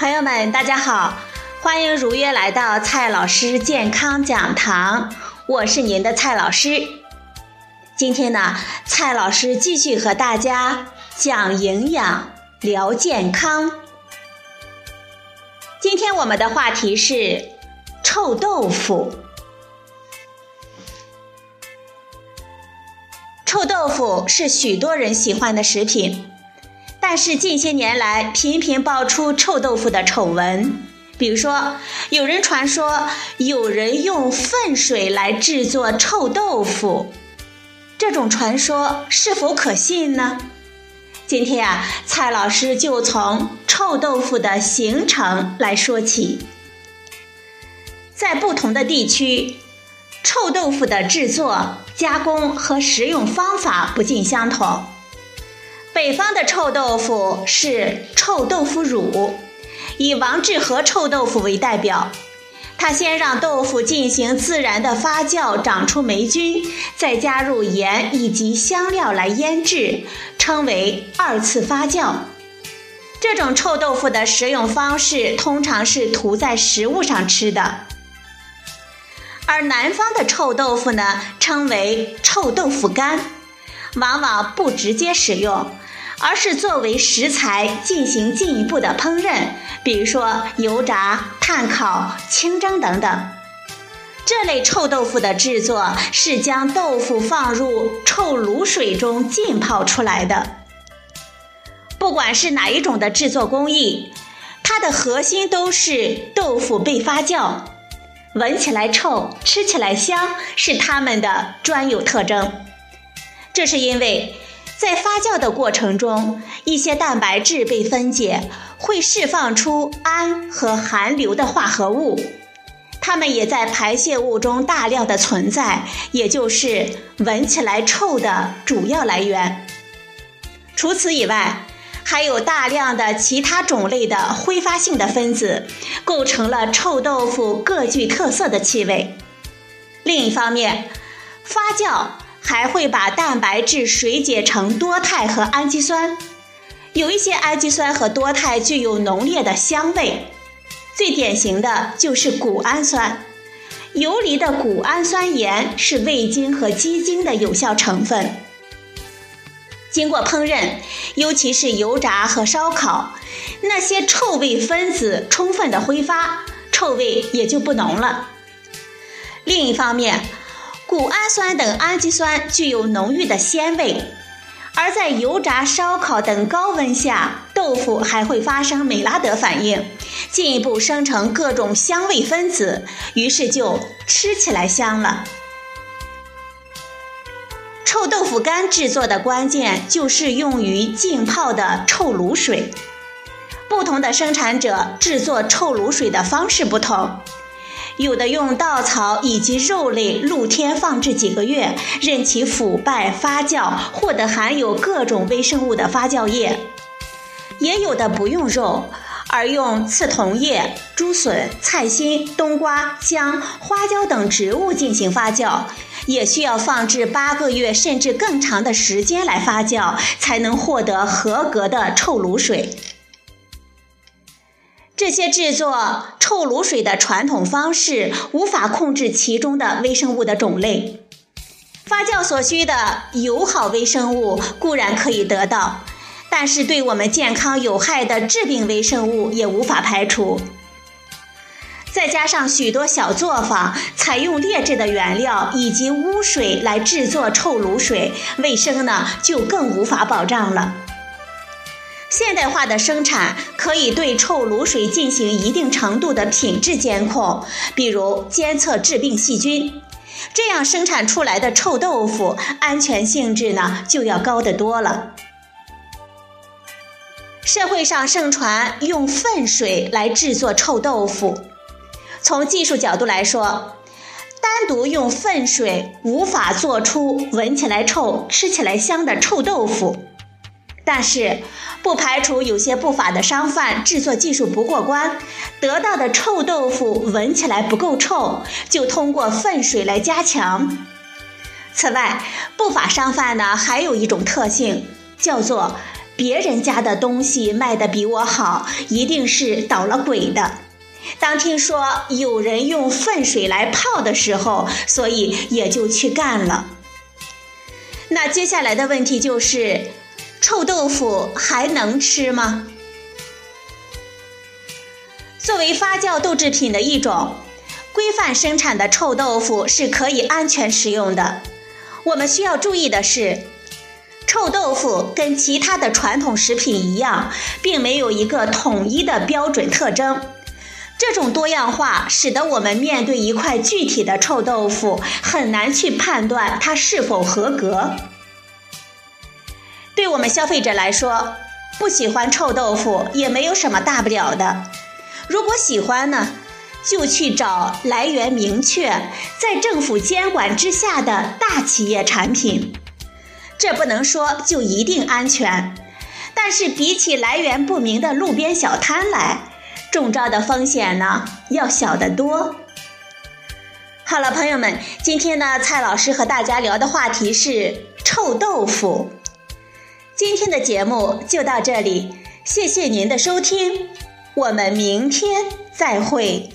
朋友们，大家好，欢迎如约来到蔡老师健康讲堂，我是您的蔡老师。今天呢，蔡老师继续和大家讲营养、聊健康。今天我们的话题是臭豆腐。臭豆腐是许多人喜欢的食品。但是近些年来频频爆出臭豆腐的丑闻，比如说，有人传说有人用粪水来制作臭豆腐，这种传说是否可信呢？今天啊，蔡老师就从臭豆腐的形成来说起。在不同的地区，臭豆腐的制作、加工和食用方法不尽相同。北方的臭豆腐是臭豆腐乳，以王致和臭豆腐为代表。它先让豆腐进行自然的发酵，长出霉菌，再加入盐以及香料来腌制，称为二次发酵。这种臭豆腐的食用方式通常是涂在食物上吃的。而南方的臭豆腐呢，称为臭豆腐干，往往不直接食用。而是作为食材进行进一步的烹饪，比如说油炸、炭烤、清蒸等等。这类臭豆腐的制作是将豆腐放入臭卤水中浸泡出来的。不管是哪一种的制作工艺，它的核心都是豆腐被发酵，闻起来臭，吃起来香，是它们的专有特征。这是因为。在发酵的过程中，一些蛋白质被分解，会释放出氨和含硫的化合物，它们也在排泄物中大量的存在，也就是闻起来臭的主要来源。除此以外，还有大量的其他种类的挥发性的分子，构成了臭豆腐各具特色的气味。另一方面，发酵。还会把蛋白质水解成多肽和氨基酸，有一些氨基酸和多肽具有浓烈的香味，最典型的就是谷氨酸。游离的谷氨酸盐是味精和鸡精的有效成分。经过烹饪，尤其是油炸和烧烤，那些臭味分子充分的挥发，臭味也就不浓了。另一方面，谷氨酸等氨基酸具有浓郁的鲜味，而在油炸、烧烤等高温下，豆腐还会发生美拉德反应，进一步生成各种香味分子，于是就吃起来香了。臭豆腐干制作的关键就是用于浸泡的臭卤水，不同的生产者制作臭卤水的方式不同。有的用稻草以及肉类露天放置几个月，任其腐败发酵，获得含有各种微生物的发酵液；也有的不用肉，而用刺桐叶、竹笋、菜心、冬瓜、姜、花椒等植物进行发酵，也需要放置八个月甚至更长的时间来发酵，才能获得合格的臭卤水。这些制作臭卤水的传统方式无法控制其中的微生物的种类，发酵所需的友好微生物固然可以得到，但是对我们健康有害的致病微生物也无法排除。再加上许多小作坊采用劣质的原料以及污水来制作臭卤水，卫生呢就更无法保障了。现代化的生产可以对臭卤水进行一定程度的品质监控，比如监测致病细菌，这样生产出来的臭豆腐安全性质呢就要高得多了。社会上盛传用粪水来制作臭豆腐，从技术角度来说，单独用粪水无法做出闻起来臭、吃起来香的臭豆腐。但是，不排除有些不法的商贩制作技术不过关，得到的臭豆腐闻起来不够臭，就通过粪水来加强。此外，不法商贩呢还有一种特性，叫做别人家的东西卖的比我好，一定是捣了鬼的。当听说有人用粪水来泡的时候，所以也就去干了。那接下来的问题就是，臭豆腐还能吃吗？作为发酵豆制品的一种，规范生产的臭豆腐是可以安全食用的。我们需要注意的是，臭豆腐跟其他的传统食品一样，并没有一个统一的标准特征。这种多样化使得我们面对一块具体的臭豆腐，很难去判断它是否合格。对我们消费者来说，不喜欢臭豆腐也没有什么大不了的。如果喜欢呢，就去找来源明确、在政府监管之下的大企业产品。这不能说就一定安全，但是比起来源不明的路边小摊来。中招的风险呢要小得多。好了，朋友们，今天呢，蔡老师和大家聊的话题是臭豆腐。今天的节目就到这里，谢谢您的收听，我们明天再会。